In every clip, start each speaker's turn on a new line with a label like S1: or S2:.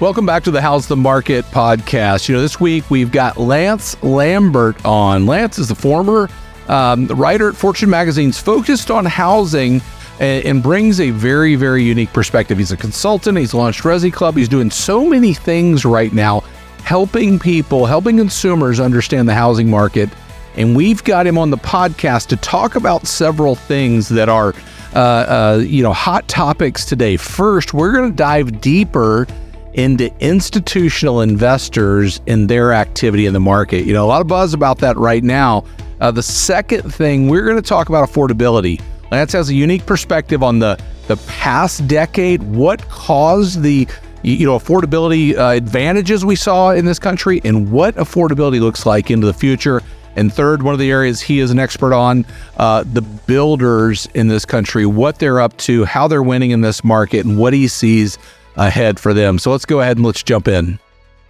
S1: Welcome back to the How's the Market podcast. You know, this week we've got Lance Lambert on. Lance is the former um, writer at Fortune Magazine's focused on housing and, and, brings a very, very unique perspective. He's a consultant. He's launched ResiClub. He's doing so many things right now, helping people, helping consumers understand the housing market. And we've got him on the podcast to talk about several things that are, uh, uh, you know, hot topics today. First, we're going to dive deeper into institutional investors and their activity in the market. You know, a lot of buzz about that right now. Uh, the second thing, we're going to talk about affordability. Lance has a unique perspective on the the past decade, what caused the you know affordability uh, advantages we saw in this country, and what affordability looks like into the future. And third, one of the areas he is an expert on, uh, the builders in this country, what they're up to, how they're winning in this market, and what he sees ahead for them. So let's go ahead and let's jump in.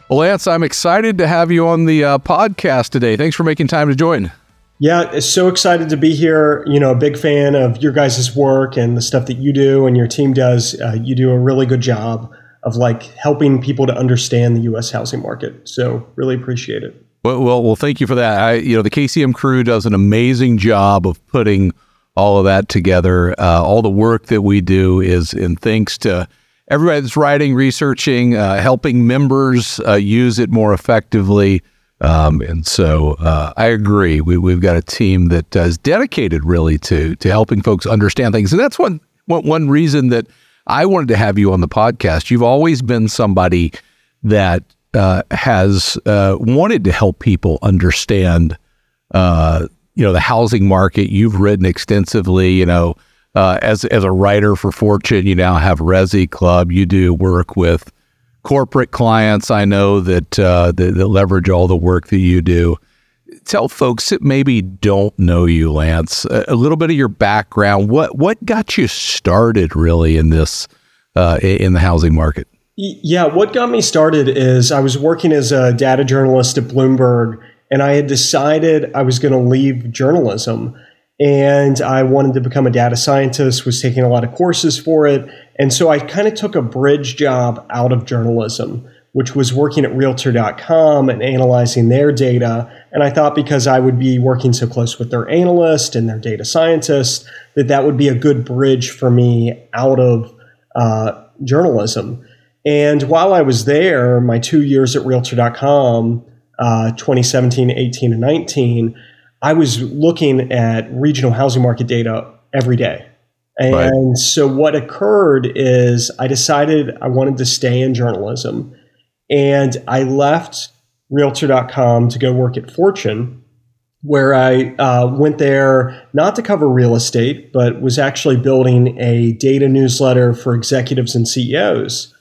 S1: Well, Lance, I'm excited to have you on the uh, podcast today. Thanks for making time to join.
S2: Yeah, so excited to be here. You know, a big fan of your guys' work and the stuff that you do and your team does. Uh, you do a really good job of like helping people to understand the U.S. housing market. So really appreciate it.
S1: Well, well, well thank you for that. I, you know, the KCM crew does an amazing job of putting all of that together. Uh, all the work that we do is, and thanks to everybody that's writing, researching, uh, helping members uh, use it more effectively. Um, and so uh, I agree. We, have got a team that is dedicated really to to helping folks understand things, and that's one, one one reason that I wanted to have you on the podcast. You've always been somebody that uh, has uh, wanted to help people understand, uh, you know, the housing market. You've written extensively, you know uh, as as a writer for Fortune, you now have ResiClub. You do work with corporate clients. I know that, uh, that, that leverage all the work that you do. Tell folks that maybe don't know you, Lance, a, a little bit of your background. What what got you started really in this uh, in the housing market?
S2: Yeah, what got me started is I was working as a data journalist at Bloomberg, and I had decided I was going to leave journalism and I wanted to become a data scientist, was taking a lot of courses for it. And so I kind of took a bridge job out of journalism, which was working at realtor.com and analyzing their data. And I thought because I would be working so close with their analyst and their data scientist, that that would be a good bridge for me out of uh, journalism. And while I was there, my two years at realtor.com, uh, 2017, 18, and 19, I was looking at regional housing market data every day. And right. so what occurred is I decided I wanted to stay in journalism. And I left realtor.com to go work at Fortune, where I uh, went there not to cover real estate, but was actually building a data newsletter for executives and CEOs.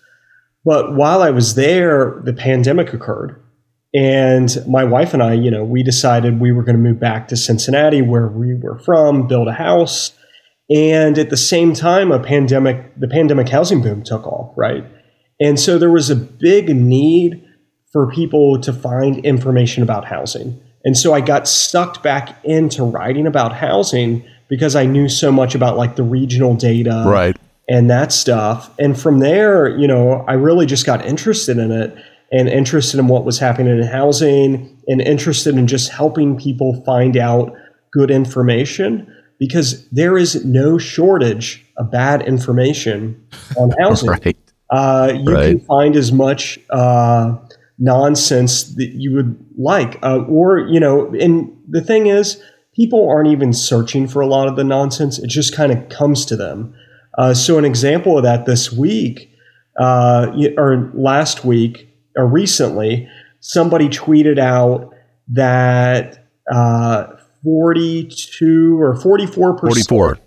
S2: But while I was there, the pandemic occurred. And my wife and I, you know, we decided we were going to move back to Cincinnati, where we were from, build a house. And at the same time, a pandemic, the pandemic housing boom took off, right? And so there was a big need for people to find information about housing. And so I got sucked back into writing about housing because I knew so much about like the regional data
S1: right.
S2: and that stuff. And from there, you know, I really just got interested in it and interested in what was happening in housing and interested in just helping people find out good information because there is no shortage of bad information on housing.
S1: right.
S2: Uh, you right. can find as much uh, nonsense that you would like, uh, or you know. And the thing is, people aren't even searching for a lot of the nonsense; it just kind of comes to them. Uh, so, an example of that this week, uh, or last week, or recently, somebody tweeted out that uh, 42 or 44 percent.
S1: 44.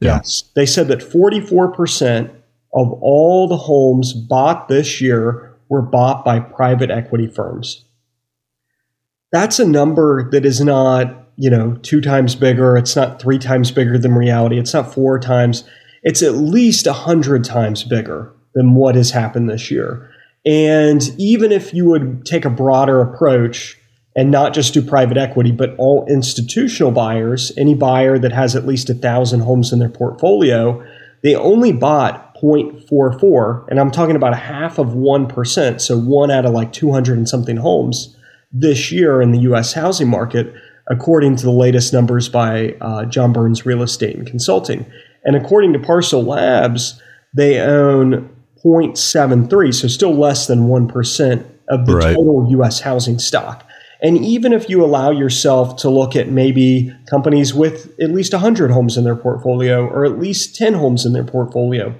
S2: Yeah. Yes. They said that 44% of all the homes bought this year were bought by private equity firms. That's a number that is not, you know, two times bigger. It's not three times bigger than reality. It's not four times. It's at least a hundred times bigger than what has happened this year. And even if you would take a broader approach and not just do private equity, but all institutional buyers, any buyer that has at least a thousand homes in their portfolio, they only bought 0.44, and I'm talking about a half of 1%, so one out of like 200 and something homes this year in the US housing market, according to the latest numbers by uh, John Burns Real Estate and Consulting. And according to Parcl Labs, they own 0.73, so still less than 1% of the right. total US housing stock. And even if you allow yourself to look at maybe companies with at least 100 homes in their portfolio or at least 10 homes in their portfolio,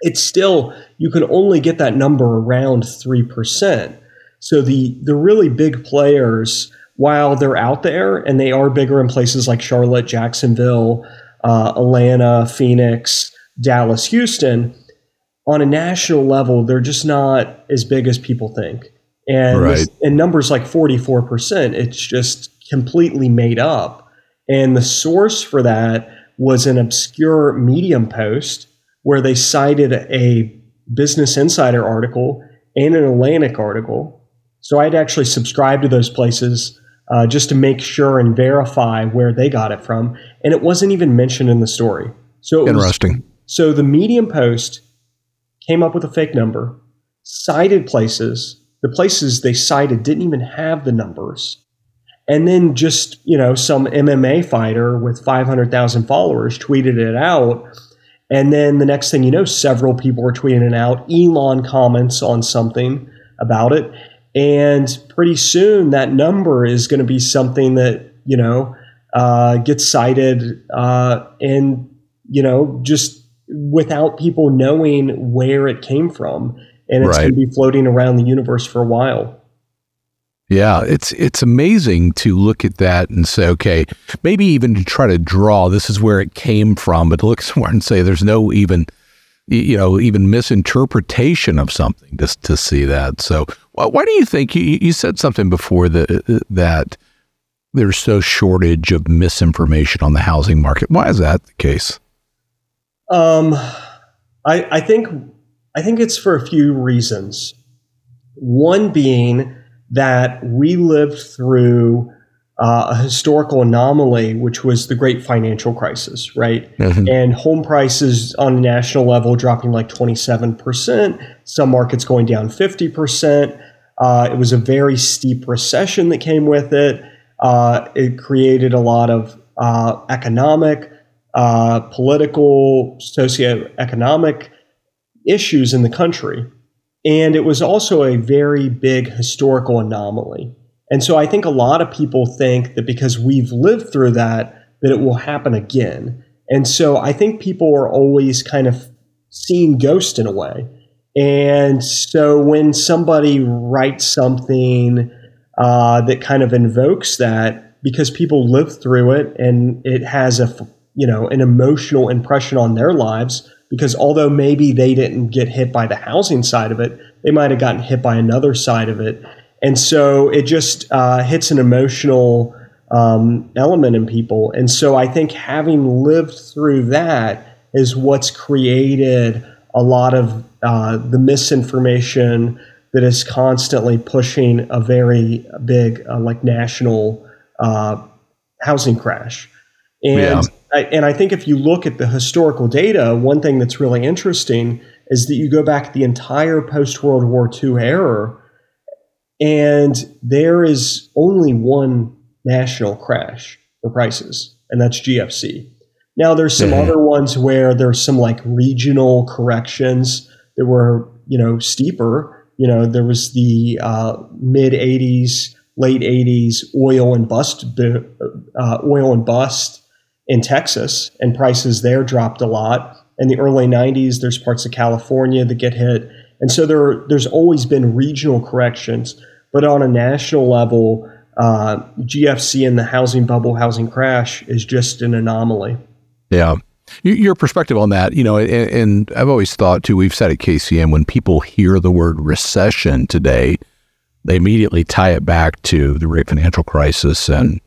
S2: it's still, you can only get that number around 3%. So the, the really big players, while they're out there and they are bigger in places like Charlotte, Jacksonville, uh, Atlanta, Phoenix, Dallas, Houston, on a national level, they're just not as big as people think. And, right. this, and numbers like 44%, it's just completely made up. And the source for that was an obscure Medium post where they cited a Business Insider article and an Atlantic article. So I'd actually subscribe to those places uh, just to make sure and verify where they got it from. And it wasn't even mentioned in the story. So
S1: interesting.
S2: Was, so the Medium post came up with a fake number, cited places. The places they cited didn't even have the numbers. And then just, you know, some MMA fighter with 500,000 followers tweeted it out. And then the next thing you know, several people were tweeting it out. Elon comments on something about it. And pretty soon that number is going to be something that, you know, uh, gets cited uh, and, you know, just without people knowing where it came from. And it's right. going to be floating around the universe for a while.
S1: Yeah, it's it's amazing to look at that and say, okay, maybe even to try to draw this is where it came from, but to look somewhere and say there's no even you know even misinterpretation of something just to see that. So why, why do you think you, you said something before that that there's so shortage of misinformation on the housing market? Why is that the case?
S2: Um, I I think I think it's for a few reasons. One being that we lived through uh, a historical anomaly, which was the great financial crisis, right? Mm-hmm. And home prices on a national level dropping like 27%, some markets going down 50%. Uh, it was a very steep recession that came with it. Uh, it created a lot of uh, economic, uh, political, socioeconomic issues in the country. And it was also a very big historical anomaly. And so I think a lot of people think that because we've lived through that, that it will happen again. And so I think people are always kind of seeing ghost in a way. And so when somebody writes something uh, that kind of invokes that, because people live through it and it has a you know an emotional impression on their lives, because although maybe they didn't get hit by the housing side of it, they might have gotten hit by another side of it. And so it just uh, hits an emotional um, element in people. And so I think having lived through that is what's created a lot of uh, the misinformation that is constantly pushing a very big, uh, like national uh, housing crash. And yeah. I, and I think if you look at the historical data, one thing that's really interesting is that you go back the entire post World War II era, and there is only one national crash for prices, and that's GFC. Now there's some mm-hmm. other ones where there's some like regional corrections that were you know steeper. You know there was the uh, mid '80s, late '80s oil and bust, uh, oil and bust in Texas, and prices there dropped a lot. In the early 90s, there's parts of California that get hit. And so there, there's always been regional corrections. But on a national level, uh, GFC and the housing bubble, housing crash is just an anomaly.
S1: Yeah. Your perspective on that, you know, and, and I've always thought too, we've said at KCM, when people hear the word recession today, they immediately tie it back to the great financial crisis and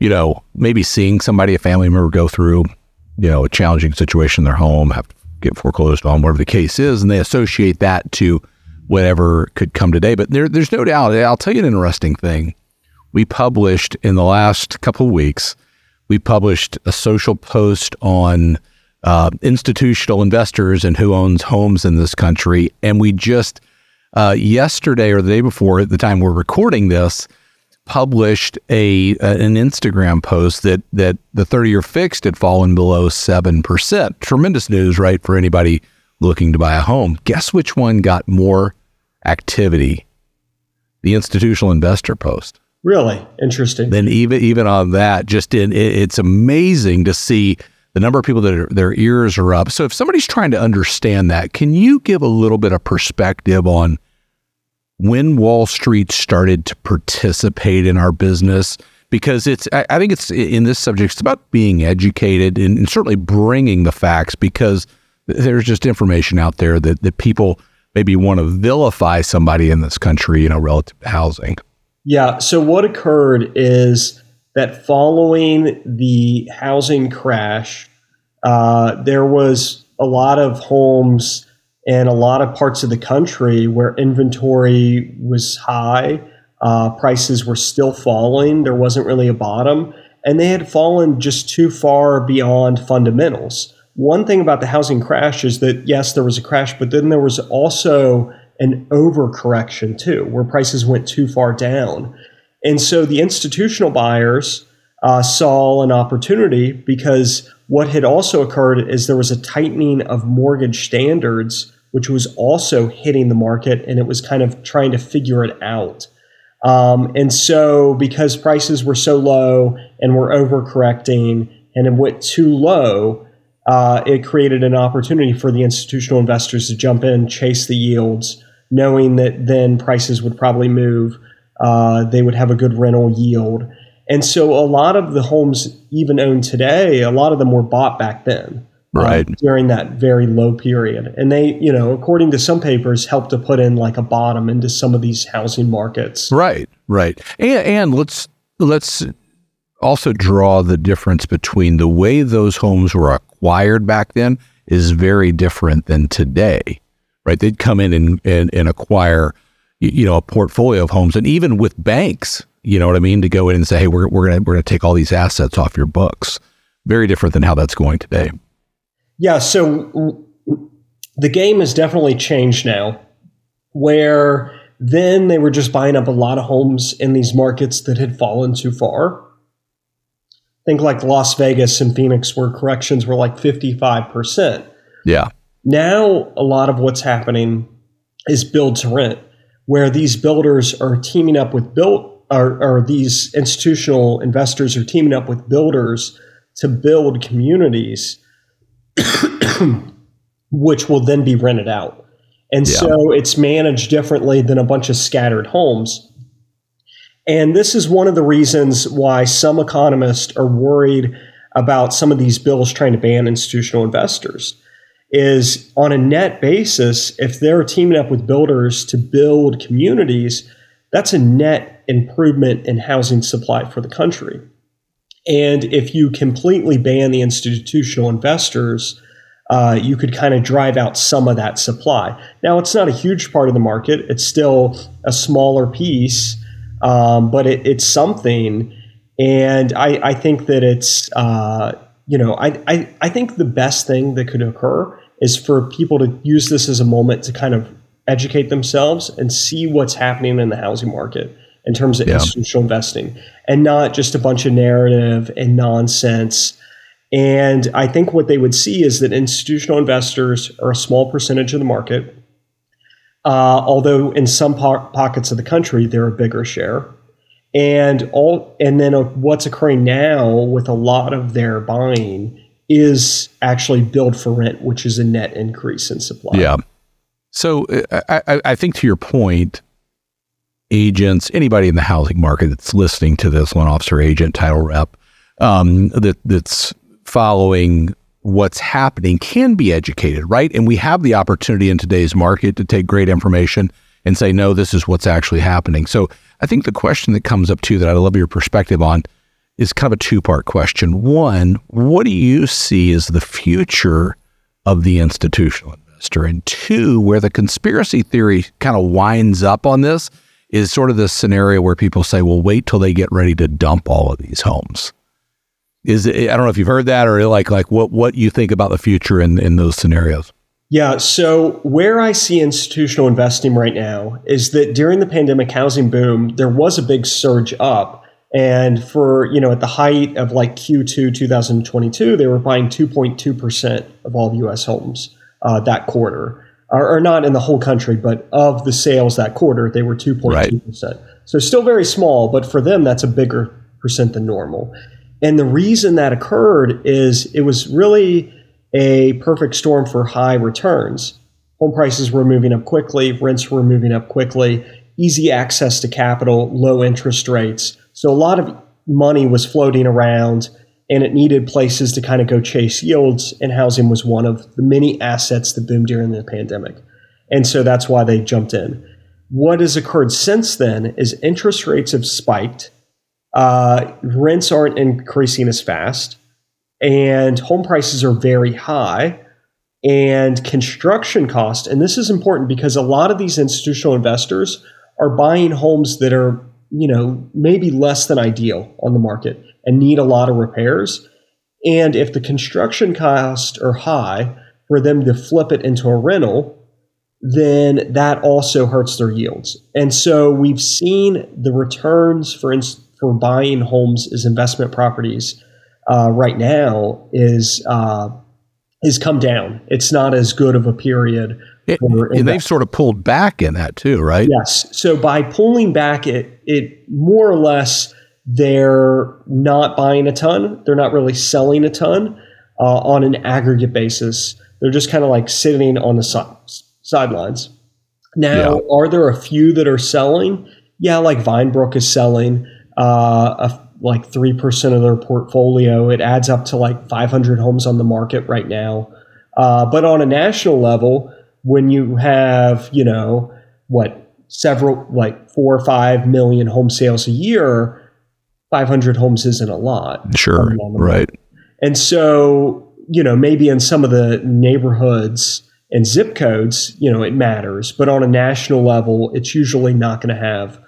S1: you know, maybe seeing somebody, a family member go through, you know, a challenging situation in their home, have to get foreclosed on, whatever the case is, and they associate that to whatever could come today. But there, there's no doubt. I'll tell you an interesting thing. We published in the last couple of weeks, we published a social post on uh, institutional investors and who owns homes in this country. And we just uh, yesterday or the day before, at the time we're recording this, published a an Instagram post that that the 30 year fixed had fallen below seven percent. Tremendous news, right, for anybody looking to buy a home. Guess which one got more activity? The institutional investor post.
S2: Really interesting.
S1: Then even even on that, just in it, it's amazing to see the number of people that are, their ears are up. So if somebody's trying to understand that, can you give a little bit of perspective on when Wall Street started to participate in our business? Because it's, I, think it's in this subject, it's about being educated and, and certainly bringing the facts because there's just information out there that, that people maybe want to vilify somebody in this country, you know, relative to housing.
S2: Yeah. So what occurred is that following the housing crash, uh, there was a lot of homes in a lot of parts of the country where inventory was high, uh, prices were still falling, there wasn't really a bottom, and they had fallen just too far beyond fundamentals. One thing about the housing crash is that, yes, there was a crash, but then there was also an overcorrection too, where prices went too far down. And so the institutional buyers uh, saw an opportunity because what had also occurred is there was a tightening of mortgage standards, which was also hitting the market, and it was kind of trying to figure it out. Um, and so, because prices were so low and were overcorrecting and it went too low, uh, it created an opportunity for the institutional investors to jump in, chase the yields, knowing that then prices would probably move uh, they would have a good rental yield. And so a lot of the homes even owned today, a lot of them were bought back then.
S1: Um, right.
S2: during that very low period. And they, you know, according to some papers, helped to put in like a bottom into some of these housing markets.
S1: Right, right. And, and let's let's also draw the difference between the way those homes were acquired back then is very different than today. Right. They'd come in and, and, and acquire you know a portfolio of homes and even with banks you know what i mean to go in and say hey we're, we're gonna we're gonna take all these assets off your books very different than how that's going today
S2: yeah so the game has definitely changed now where then they were just buying up a lot of homes in these markets that had fallen too far. I think like las vegas and phoenix where corrections were like 55%
S1: yeah.
S2: Now a lot of what's happening is build to rent where these builders are teaming up with built or, or these institutional investors are teaming up with builders to build communities which will then be rented out. And yeah. so it's managed differently than a bunch of scattered homes. And this is one of the reasons why some economists are worried about some of these bills trying to ban institutional investors is on a net basis, if they're teaming up with builders to build communities, that's a net improvement in housing supply for the country. And if you completely ban the institutional investors, uh, you could kind of drive out some of that supply. Now, it's not a huge part of the market, it's still a smaller piece, um, but it, it's something. And I, I think that it's, uh, you know, I, I, I think the best thing that could occur is for people to use this as a moment to kind of educate themselves and see what's happening in the housing market in terms of yeah. institutional investing and not just a bunch of narrative and nonsense. And I think what they would see is that institutional investors are a small percentage of the market, uh, although in some po- pockets of the country they're a bigger share. And all, and then uh, what's occurring now with a lot of their buying is actually build for rent, which is a net increase in supply.
S1: Yeah. So uh, I, I think to your point, agents, anybody in the housing market that's listening to this, loan officer, agent, title rep, um, that that's following what's happening can be educated, right? And we have the opportunity in today's market to take great information and say, no, this is what's actually happening. So I think the question that comes up too that I'd love your perspective on is kind of a two part question. One, what do you see as the future of the institutional investor? And two, where the conspiracy theory kind of winds up on this is sort of this scenario where people say, well, wait till they get ready to dump all of these homes. Is it, I don't know if you've heard that or like like what what you think about the future in in those scenarios.
S2: Yeah, so where I see institutional investing right now is that during the pandemic housing boom, there was a big surge up. And for, you know, at the height of like Q2 2022, they were buying 2.2% of all US homes uh, that quarter. Or, or, not in the whole country, but of the sales that quarter, they were 2.2%. Right. So still very small, but for them, that's a bigger percent than normal. And the reason that occurred is it was really a perfect storm for high returns. Home prices were moving up quickly, rents were moving up quickly, easy access to capital, low interest rates. So a lot of money was floating around and it needed places to kind of go chase yields, and housing was one of the many assets that boomed during the pandemic. And so that's why they jumped in. What has occurred since then is interest rates have spiked, uh, rents aren't increasing as fast, and home prices are very high and construction cost and this is important because a lot of these institutional investors are buying homes that are you know maybe less than ideal on the market and need a lot of repairs and if the construction costs are high for them to flip it into a rental then that also hurts their yields and so we've seen the returns for for buying homes as investment properties uh, right now is uh, is come down. It's not as good of a period.
S1: It, and they've sort of pulled back in that too, right?
S2: Yes. So by pulling back, it it more or less they're not buying a ton. They're not really selling a ton uh, on an aggregate basis. They're just kind of like sitting on the si- sidelines. Now, yeah. are there a few that are selling? Yeah, like Vinebrook is selling. Uh, a like 3% of their portfolio. It adds up to like 500 homes on the market right now. Uh, but on a national level, when you have, you know, what, several, like four or five million home sales a year, 500 homes isn't a lot.
S1: Sure. Right.
S2: And so, you know, maybe in some of the neighborhoods and zip codes, you know, it matters. But on a national level, it's usually not going to have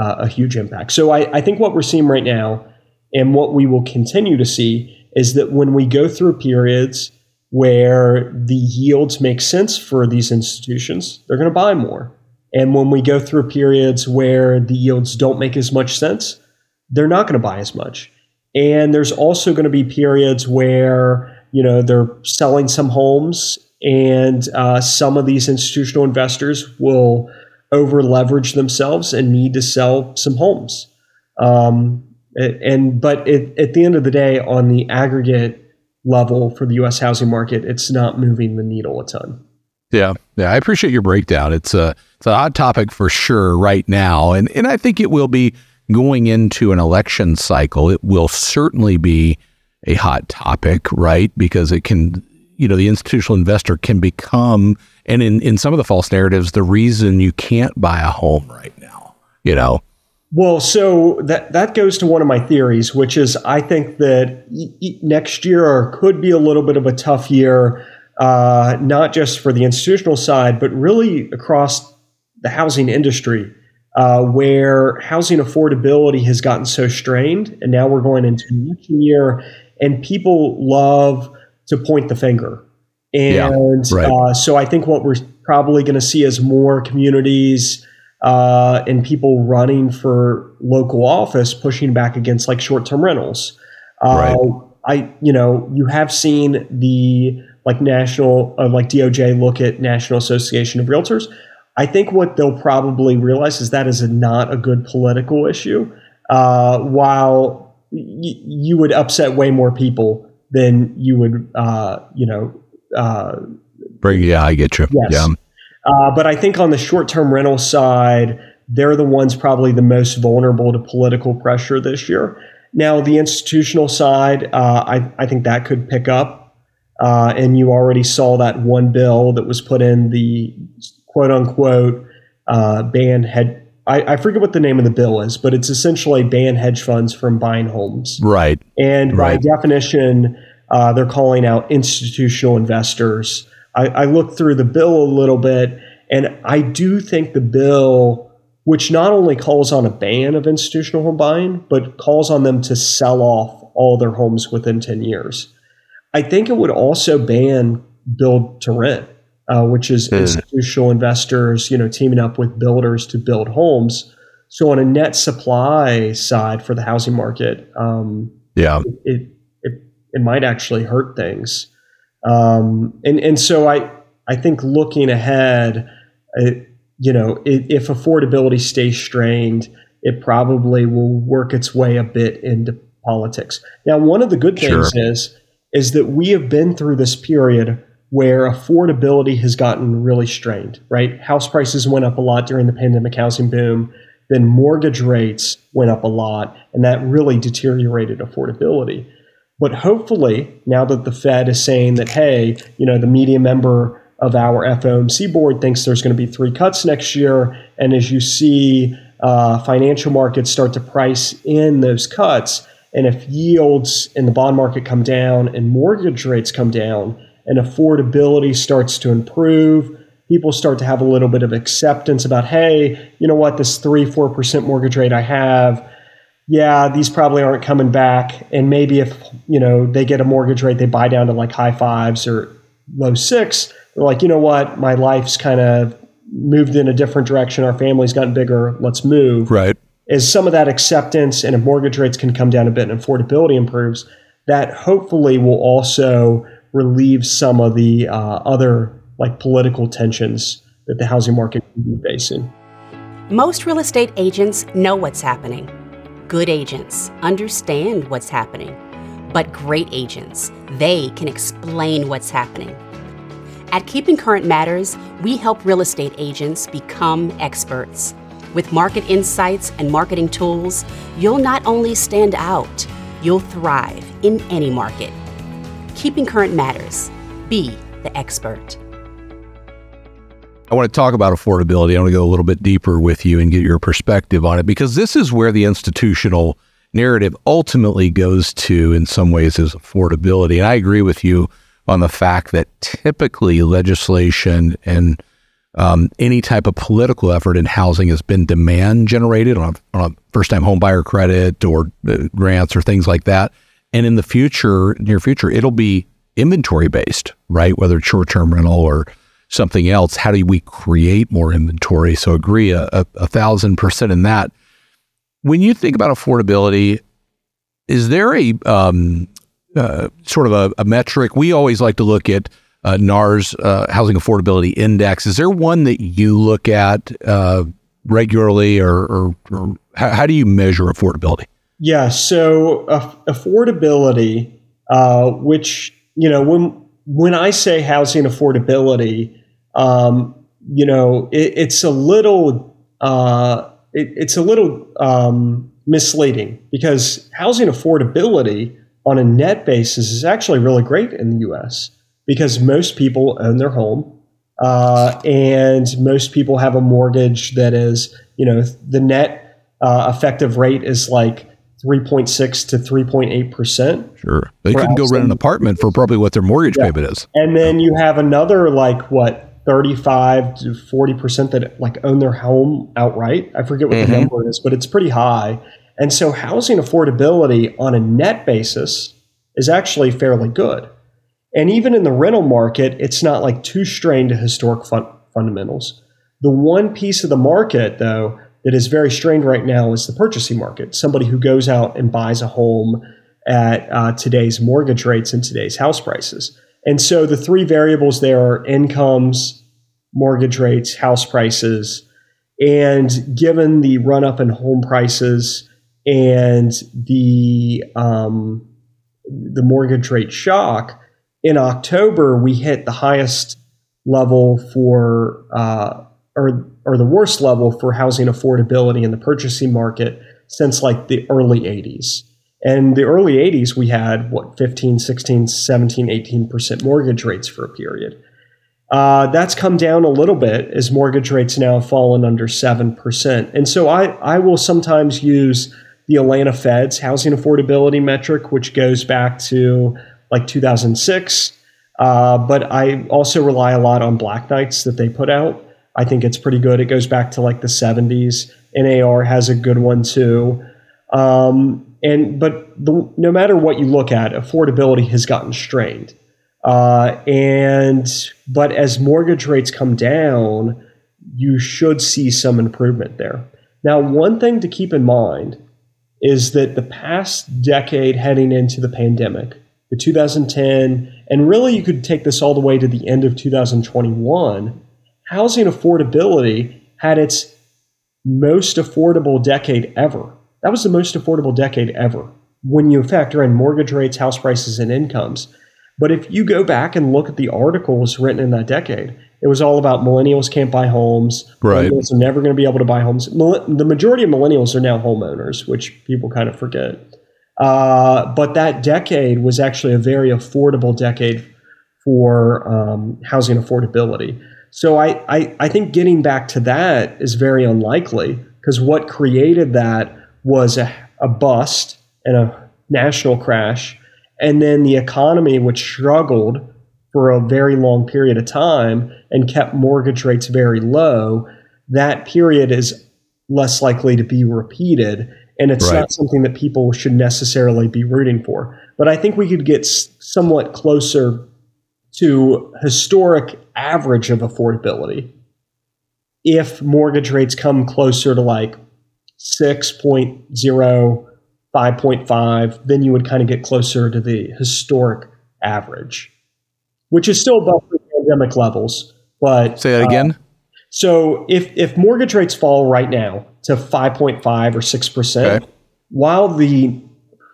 S2: uh, a huge impact. So I, I think what we're seeing right now and what we will continue to see is that when we go through periods where the yields make sense for these institutions, they're going to buy more. And when we go through periods where the yields don't make as much sense, they're not going to buy as much. And there's also going to be periods where, you know, they're selling some homes and uh, some of these institutional investors will over leverage themselves and need to sell some homes. Um, and but it, at the end of the day, on the aggregate level for the U.S. housing market, it's not moving the needle a ton.
S1: Yeah, yeah, I appreciate your breakdown. It's a it's a hot topic for sure right now, and and I think it will be going into an election cycle. It will certainly be a hot topic, right? Because it can, you know, the institutional investor can become, and in in some of the false narratives, the reason you can't buy a home right now, you know,
S2: well, so that that goes to one of my theories, which is I think that next year could be a little bit of a tough year, uh, not just for the institutional side, but really across the housing industry, uh, where housing affordability has gotten so strained, and now we're going into election year, and people love to point the finger, and yeah, right. uh, so I think what we're probably going to see is more communities uh, and people running for local office pushing back against like short-term rentals. Uh, right. I, you know, you have seen the like national, uh, like DOJ look at National Association of Realtors. I think what they'll probably realize is that is a, not a good political issue. Uh, while y- you would upset way more people than you would, uh, you know, uh,
S1: bring. Yeah, I get you. Yes. Yeah.
S2: Uh, but I think on the short term rental side, they're the ones probably the most vulnerable to political pressure this year. Now, the institutional side, uh, I, I, think that could pick up. Uh, and you already saw that one bill that was put in the quote unquote uh, ban head. I, I, forget what the name of the bill is, but it's essentially ban hedge funds from buying homes.
S1: Right.
S2: And
S1: right.
S2: by definition, uh, they're calling out institutional investors I, I looked through the bill a little bit, and I do think the bill, which not only calls on a ban of institutional home buying, but calls on them to sell off all their homes within 10 years. I think it would also ban build to rent, uh, which is mm. institutional investors, you know, teaming up with builders to build homes. So on a net supply side for the housing market, um,
S1: yeah,
S2: it, it it might actually hurt things. Um, and and so I I think looking ahead, it, you know, it, if affordability stays strained, it probably will work its way a bit into politics. Now, one of the good things sure. is is that we have been through this period where affordability has gotten really strained, right? House prices went up a lot during the pandemic housing boom. Then mortgage rates went up a lot, and that really deteriorated affordability. But hopefully, now that the Fed is saying that, hey, you know, the media member of our FOMC board thinks there's going to be three cuts next year, and as you see uh, financial markets start to price in those cuts, and if yields in the bond market come down and mortgage rates come down and affordability starts to improve, people start to have a little bit of acceptance about, hey, you know what, this 3 4% mortgage rate I have, yeah, these probably aren't coming back. And maybe if, you know, they get a mortgage rate, they buy down to like high fives or low six, they're like, you know what, my life's kind of moved in a different direction. Our family's gotten bigger. Let's move.
S1: Right
S2: is some of that acceptance and if mortgage rates can come down a bit and affordability improves, that hopefully will also relieve some of the uh, other like political tensions that the housing market can be facing.
S3: Most real estate agents know what's happening. Good agents understand what's happening. But great agents, they can explain what's happening. At Keeping Current Matters, we help real estate agents become experts with market insights and marketing tools, you'll not only stand out, you'll thrive in any market. Keeping current matters. Be the expert.
S1: I want to talk about affordability. I want to go a little bit deeper with you and get your perspective on it because this is where the institutional narrative ultimately goes to, in some ways, is affordability. And I agree with you on the fact that typically legislation and um, any type of political effort in housing has been demand generated on a, a first time home buyer credit or uh, grants or things like that. And in the future, near future, it'll be inventory based, right? Whether it's short term rental or something else. How do we create more inventory? So agree a, a, a thousand percent in that. When you think about affordability, is there a um, uh, sort of a, a metric? We always like to look at uh, NAR's uh, Housing Affordability Index. Is there one that you look at uh, regularly, or, or, or how, how, do you measure affordability?
S2: Yeah, so affordability, uh, which you know, when when I say housing affordability, um, you know, it, it's a little uh, it, it's a little um, misleading because housing affordability on a net basis is actually really great in the U.S because most people own their home uh, and most people have a mortgage that is, you know, the net uh, effective rate is like 3.6 to 3.8%.
S1: Sure. They can go rent an apartment for probably what their mortgage yeah. payment is.
S2: And then you have another like what 35 to 40% that like own their home outright. I forget what mm-hmm. the number is, but it's pretty high. And so housing affordability on a net basis is actually fairly good. And even in the rental market, it's not like too strained to historic fun- fundamentals. The one piece of the market, though, that is very strained right now is the purchasing market. Somebody who goes out and buys a home at uh, today's mortgage rates and today's house prices. And so the three variables there are incomes, mortgage rates, house prices. And given the run up in home prices and the um, the mortgage rate shock, in October, we hit the highest level for, uh, or, or the worst level for housing affordability in the purchasing market since like the early 80s. And the early 80s, we had what, 15, 16, 17, 18% mortgage rates for a period. Uh, that's come down a little bit as mortgage rates now have fallen under 7%. And so I, I will sometimes use the Atlanta Fed's housing affordability metric, which goes back to like 2006. Uh, but I also rely a lot on Black Knights that they put out. I think it's pretty good. It goes back to like the 70s. NAR has a good one too. Um, and but the, no matter what you look at, affordability has gotten strained. Uh, and but as mortgage rates come down, you should see some improvement there. Now, one thing to keep in mind is that the past decade heading into the pandemic, the 2010, and really you could take this all the way to the end of 2021, housing affordability had its most affordable decade ever. That was the most affordable decade ever when you factor in mortgage rates, house prices, and incomes. But if you go back and look at the articles written in that decade, it was all about millennials can't buy homes.
S1: Right.
S2: Millennials are never going to be able to buy homes. The majority of millennials are now homeowners, which people kind of forget. Uh, but that decade was actually a very affordable decade for um, housing affordability. So I, I, I think getting back to that is very unlikely because what created that was a, a bust and a national crash, and then the economy, which struggled for a very long period of time and kept mortgage rates very low, that period is less likely to be repeated. And it's right. not something that people should necessarily be rooting for. But I think we could get somewhat closer to historic average of affordability if mortgage rates come closer to like 6.0 5.5 then you would kind of get closer to the historic average which is still above pre-pandemic levels but
S1: say that again uh,
S2: so if if mortgage rates fall right now to 5.5 or 6% okay. while the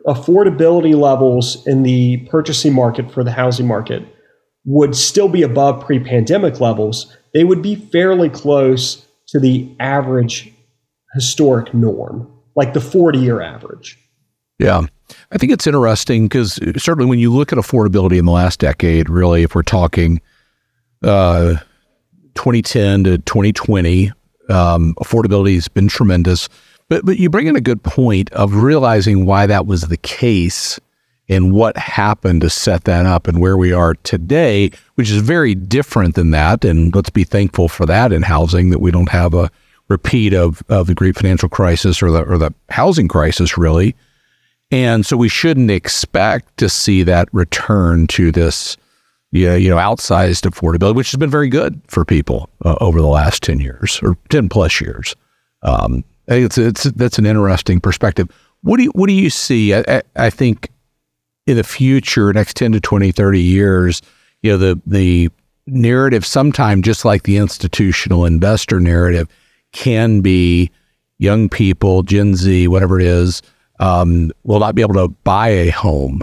S2: affordability levels in the purchasing market for the housing market would still be above pre pandemic levels, they would be fairly close to the average historic norm, like the 40 year average.
S1: Yeah. I think it's interesting because certainly when you look at affordability in the last decade, really, if we're talking uh, 2010 to 2020, um, affordability has been tremendous. But, but you bring in a good point of realizing why that was the case and what happened to set that up and where we are today, which is very different than that. And let's be thankful for that in housing that we don't have a repeat of, of the great financial crisis or the or the housing crisis really. And so we shouldn't expect to see that return to this you know, outsized affordability, which has been very good for people uh, over the last 10 years or 10 plus years. Um, it's, it's, that's an interesting perspective. What do you, what do you see? I, I think in the future, next 10 to 20, 30 years, you know, the, the narrative, sometime just like the institutional investor narrative, can be young people, Gen Z, whatever it is, um, will not be able to buy a home.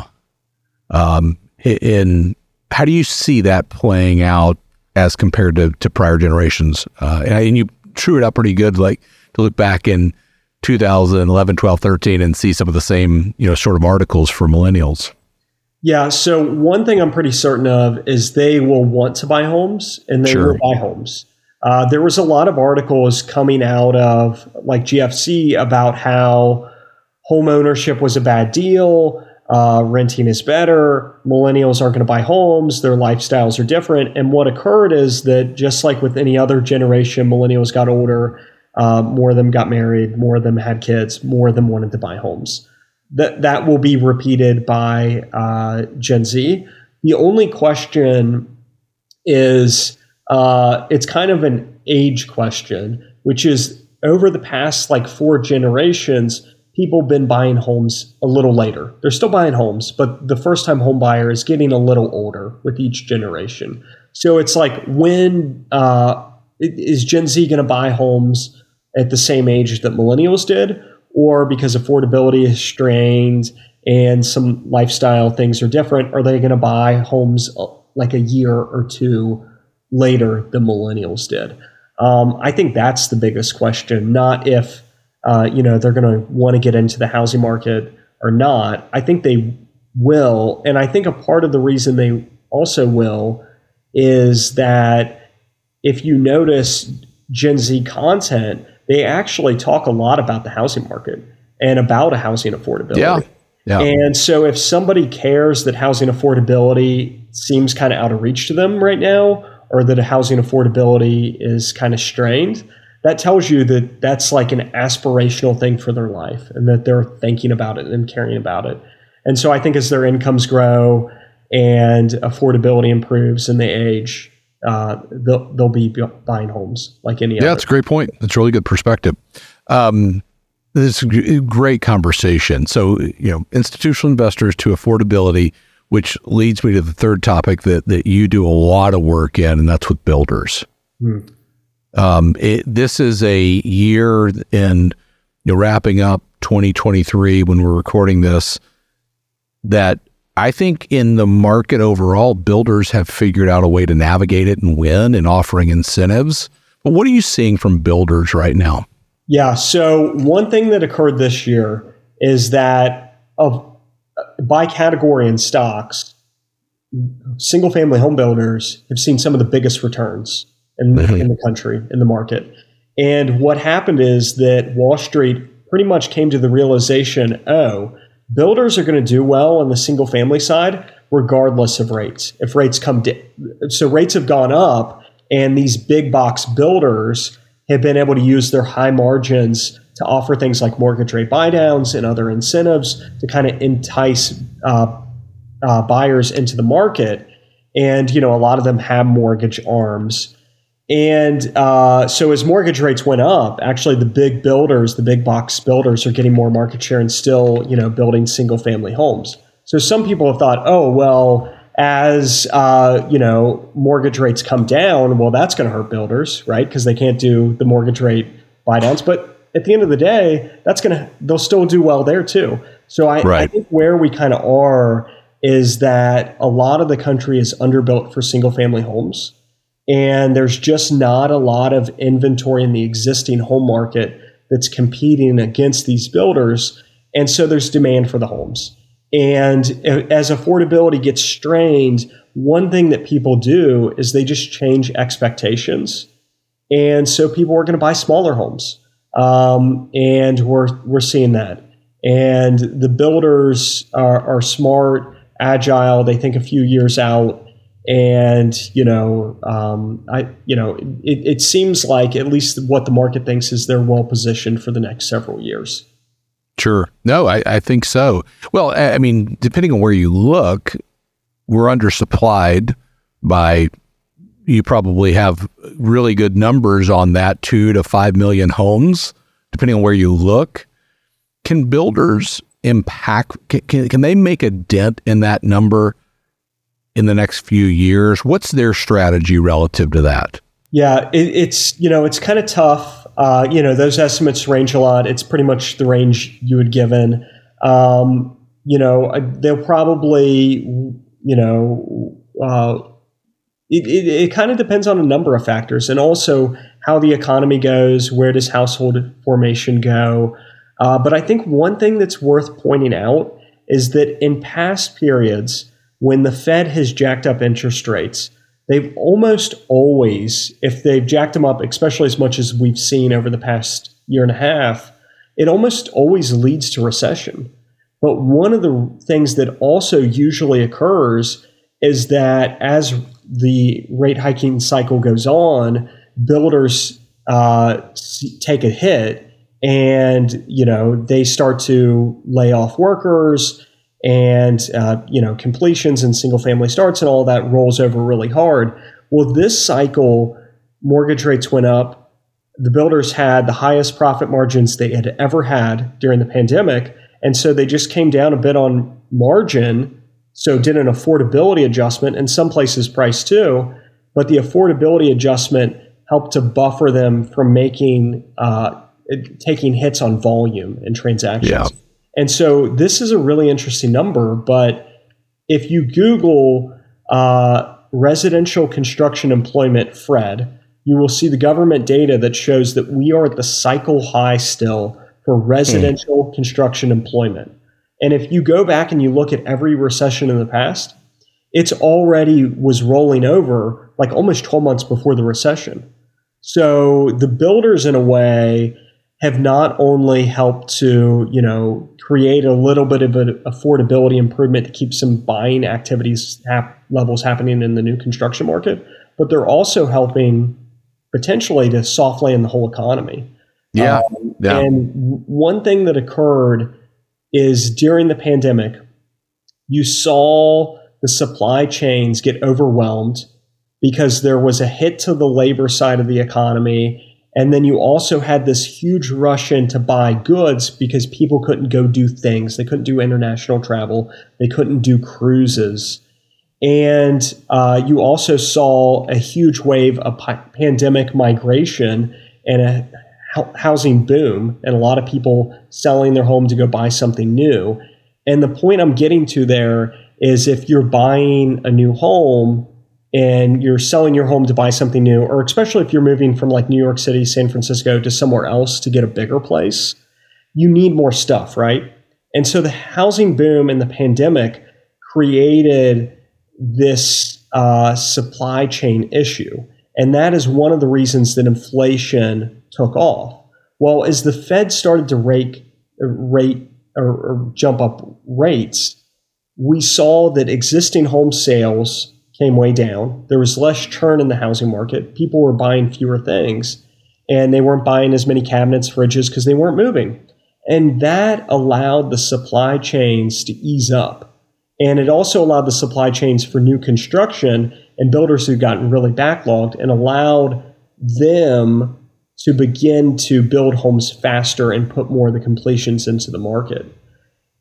S1: Um, in how do you see that playing out as compared to, to prior generations? Uh, and, and you true it up pretty good, like to look back in 2011, 12, 13 and see some of the same, you know, sort of articles for millennials?
S2: Yeah. So one thing I'm pretty certain of is they will want to buy homes and they sure. will buy homes. Uh, there was a lot of articles coming out of like GFC about how home ownership was a bad deal, uh, renting is better, millennials aren't going to buy homes, their lifestyles are different. And what occurred is that just like with any other generation, millennials got older, uh, more of them got married, more of them had kids, more of them wanted to buy homes. That that will be repeated by uh, Gen Z. The only question is uh, it's kind of an age question, which is over the past like four generations, people have been buying homes a little later. They're still buying homes, but the first time home buyer is getting a little older with each generation. So it's like when uh, is Gen Z going to buy homes at the same age that millennials did, or because affordability is strained and some lifestyle things are different, are they going to buy homes uh, like a year or two later than millennials did? Um, I think that's the biggest question, not if uh, you know they're going to want to get into the housing market or not. I think they will, and I think a part of the reason they also will is that if you notice Gen Z content, they actually talk a lot about the housing market and about a housing affordability.
S1: Yeah. Yeah.
S2: And so if somebody cares that housing affordability seems kind of out of reach to them right now, or that a housing affordability is kind of strained, that tells you that that's like an aspirational thing for their life and that they're thinking about it and caring about it. And so I think as their incomes grow and affordability improves and they age, uh, they'll, they'll be buying homes like any
S1: yeah,
S2: other.
S1: Yeah, that's a great point. That's a really good perspective. Um, this is a great conversation. So, you know, institutional investors to affordability, which leads me to the third topic that, that you do a lot of work in, and that's with builders. Hmm. Um, it, this is a year in you know, wrapping up 2023 when we're recording this that I think in the market overall, builders have figured out a way to navigate it and win and offering incentives. But what are you seeing from builders right now?
S2: Yeah. So one thing that occurred this year is that of by category in stocks, single family home builders have seen some of the biggest returns in, mm-hmm. in the country in the market. And what happened is that Wall Street pretty much came to the realization, oh, builders are going to do well on the single family side regardless of rates. If rates come down, so rates have gone up and these big box builders have been able to use their high margins to offer things like mortgage rate buydowns and other incentives to kind of entice uh, uh, buyers into the market. And you know, a lot of them have mortgage arms. And uh, so as mortgage rates went up, actually the big builders, the big box builders, are getting more market share and still, you know, building single family homes. So some people have thought, oh well, as uh, you know mortgage rates come down, well, that's going to hurt builders, right? Because they can't do the mortgage rate buy downs. But at the end of the day, that's going to they'll still do well there too. So I, right. I think where we kind of are is that a lot of the country is underbuilt for single family homes, and there's just not a lot of inventory in the existing home market that's competing against these builders, and so there's demand for the homes. And as affordability gets strained, one thing that people do is they just change expectations. And so people are going to buy smaller homes. Um, and we're, we're seeing that. And the builders are, are smart, agile. They think a few years out. And you know, um, I you know, it, it seems like at least what the market thinks is they're well positioned for the next several years.
S1: Sure. No, I, I think so. Well, I mean, depending on where you look, we're undersupplied by you probably have really good numbers on that two to five million homes, depending on where you look. Can builders impact, can, can they make a dent in that number in the next few years? What's their strategy relative to that?
S2: Yeah, it, it's, you know, it's kind of tough uh, you know, those estimates range a lot. It's pretty much the range you had given. Um, you know, they'll probably, you know, uh, it, it, it kind of depends on a number of factors and also how the economy goes, where does household formation go. Uh, but I think one thing that's worth pointing out is that in past periods, when the Fed has jacked up interest rates, they've almost always, if they've jacked them up, especially as much as we've seen over the past year and a half, it almost always leads to recession. But one of the things that also usually occurs is that as the rate hiking cycle goes on, builders uh, take a hit and you know they start to lay off workers and uh, you know completions and single family starts and all that rolls over really hard. Well, this cycle, mortgage rates went up. The builders had the highest profit margins they had ever had during the pandemic, and so they just came down a bit on margin. So did an affordability adjustment, and some places price too. But the affordability adjustment helped to buffer them from making uh, taking hits on volume and transactions. Yeah. And so this is a really interesting number, but if you Google uh, residential construction employment, Fred, you will see the government data that shows that we are at the cycle high still for residential mm. construction employment. And if you go back and you look at every recession in the past, it's already was rolling over like almost 12 months before the recession. So the builders, in a way, have not only helped to, you know, create a little bit of an affordability improvement to keep some buying activities hap- levels happening in the new construction market, but they're also helping potentially to soft land the whole economy.
S1: Yeah. Um, yeah.
S2: And one thing that occurred is during the pandemic, you saw the supply chains get overwhelmed because there was a hit to the labor side of the economy. And then you also had this huge rush in to buy goods because people couldn't go do things. They couldn't do international travel. They couldn't do cruises. And uh, you also saw a huge wave of pandemic migration and a housing boom, and a lot of people selling their home to go buy something new. And the point I'm getting to there is if you're buying a new home and you're selling your home to buy something new, or especially if you're moving from like New York City, San Francisco to somewhere else to get a bigger place, you need more stuff, right? And so the housing boom and the pandemic created this uh, supply chain issue. And that is one of the reasons that inflation took off. Well, as the Fed started to rate, rate or, or jump up rates, we saw that existing home sales came way down. There was less churn in the housing market. People were buying fewer things, and they weren't buying as many cabinets, fridges because they weren't moving. And that allowed the supply chains to ease up. And it also allowed the supply chains for new construction and builders who'd gotten really backlogged and allowed them to begin to build homes faster and put more of the completions into the market.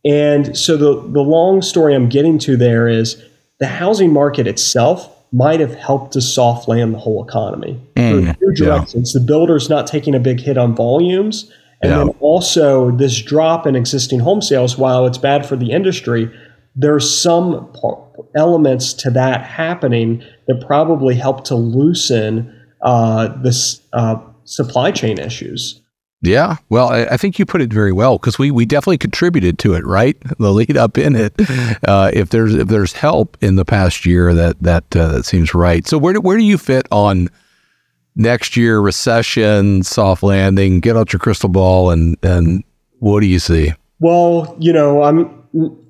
S2: And so the, the long story I'm getting to there is the housing market itself might have helped to soft land the whole economy. Mm, two directions. Yeah. The builders not taking a big hit on volumes. And yeah. then also this drop in existing home sales, while it's bad for the industry, there's some elements to that happening that probably help to loosen uh, this uh, supply chain issues.
S1: Yeah, well, I, I, think you put it very well because we, we definitely contributed to it, right? The lead up in it. Uh, if there's if there's help in the past year, that that uh, that seems right. So where do, where do you fit on next year recession, soft landing? Get out your crystal ball and and what do you see?
S2: Well, you know, I'm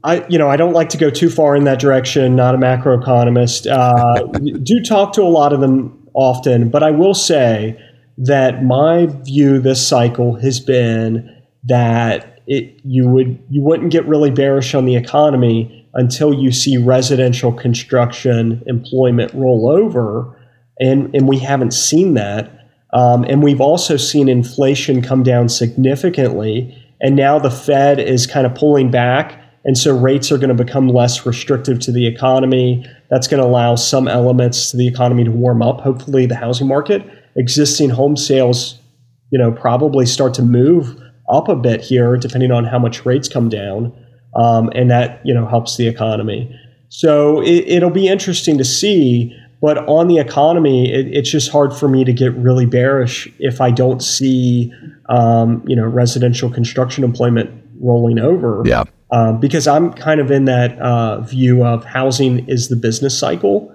S2: I, you know, I don't like to go too far in that direction. Not a macroeconomist. Uh, do talk to a lot of them often, but I will say that my view this cycle has been that it you would you wouldn't get really bearish on the economy until you see residential construction employment roll over, and and we haven't seen that. Um, and we've also seen inflation come down significantly, and now the Fed is kind of pulling back and so rates are going to become less restrictive to the economy. That's going to allow some elements to the economy to warm up. Hopefully, the housing market, existing home sales, you know, probably start to move up a bit here, depending on how much rates come down, um, and that you know helps the economy. So it, will be interesting to see. But on the economy, it, it's just hard for me to get really bearish if I don't see, um, you know, residential construction employment rolling over.
S1: Yeah.
S2: Um, because I'm kind of in that uh, view of housing is the business cycle,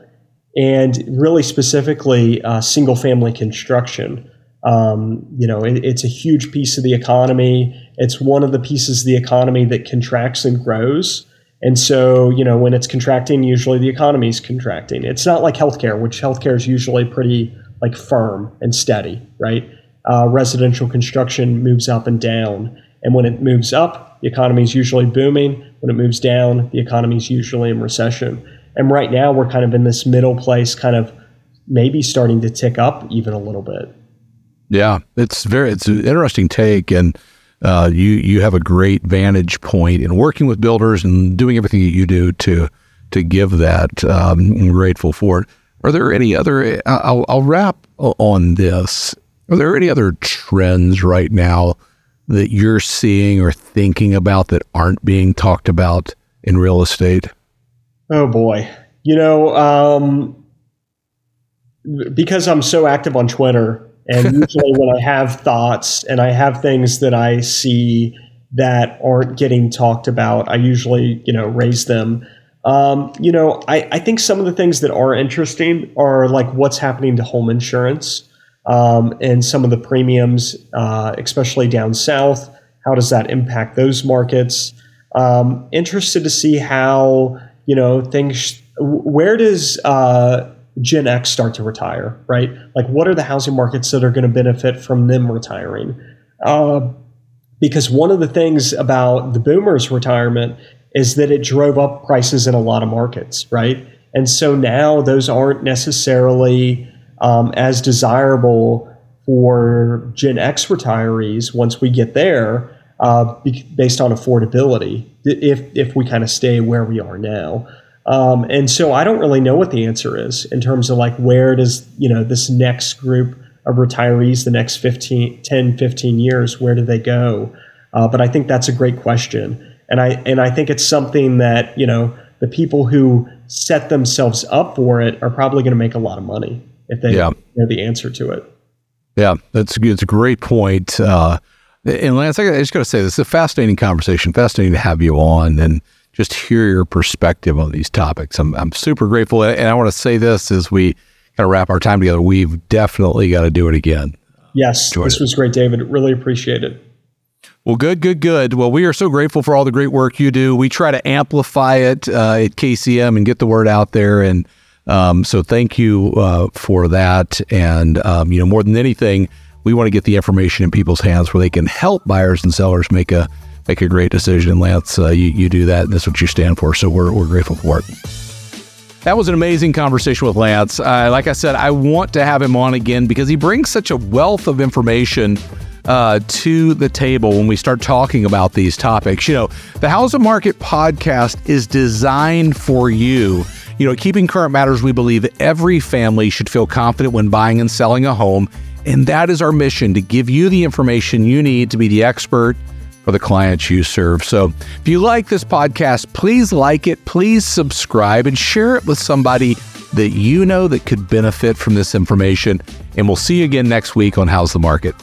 S2: and really specifically uh, single family construction. Um, you know, it, it's a huge piece of the economy. It's one of the pieces of the economy that contracts and grows. And so, you know, when it's contracting, usually the economy is contracting. It's not like healthcare, which healthcare is usually pretty like firm and steady, right? Uh, residential construction moves up and down. And when it moves up, the economy is usually booming. When it moves down, the economy is usually in recession. And right now, we're kind of in this middle place, kind of maybe starting to tick up even a little bit.
S1: Yeah, it's very it's an interesting take, and uh, you you have a great vantage point in working with builders and doing everything that you do to to give that. Um, I'm grateful for it. Are there any other? I'll, I'll wrap on this. Are there any other trends right now that you're seeing or thinking about that aren't being talked about in real estate?
S2: Oh boy. You know, um, because I'm so active on Twitter, and usually when I have thoughts and I have things that I see that aren't getting talked about, I usually, you know, raise them. Um, you know, I, I think some of the things that are interesting are like what's happening to home insurance um, and some of the premiums, uh, especially down south. How does that impact those markets? Um, interested to see how you know things. Where does uh, Gen X start to retire, right? Like, what are the housing markets that are going to benefit from them retiring? Uh, because one of the things about the boomers' retirement is that it drove up prices in a lot of markets, right? And so now those aren't necessarily um, as desirable for Gen X retirees once we get there, uh, based on affordability. If if we kind of stay where we are now. Um, and so I don't really know what the answer is in terms of like where does, you know, this next group of retirees, the next 15, 10, 15 years, where do they go? Uh, but I think that's a great question. And I, and I think it's something that, you know, the people who set themselves up for it are probably going to make a lot of money if they yeah. know the answer to it.
S1: Yeah, that's it's a great point. Uh, and Lance, I just got to say, this is a fascinating conversation. Fascinating to have you on and just hear your perspective on these topics. I'm, I'm super grateful. And I want to say this as we kind of wrap our time together. We've definitely got to do it again.
S2: Yes, Enjoyed this it. was great, David. Really appreciate it.
S1: Well, good, good, good. Well, we are so grateful for all the great work you do. We try to amplify it uh, at KCM and get the word out there. And um, so, thank you uh, for that. And um, you know, more than anything, we want to get the information in people's hands where they can help buyers and sellers make a make a great decision. Lance, uh, you, you do that, and that's what you stand for. So we're, we're grateful for it. That was an amazing conversation with Lance. Uh, like I said, I want to have him on again because he brings such a wealth of information uh, to the table when we start talking about these topics. You know, the How's the Market podcast is designed for you. You know, keeping current matters, we believe every family should feel confident when buying and selling a home. And that is our mission to give you the information you need to be the expert for the clients you serve. So if you like this podcast, please like it, please subscribe, and share it with somebody that you know that could benefit from this information. And we'll see you again next week on How's the Market.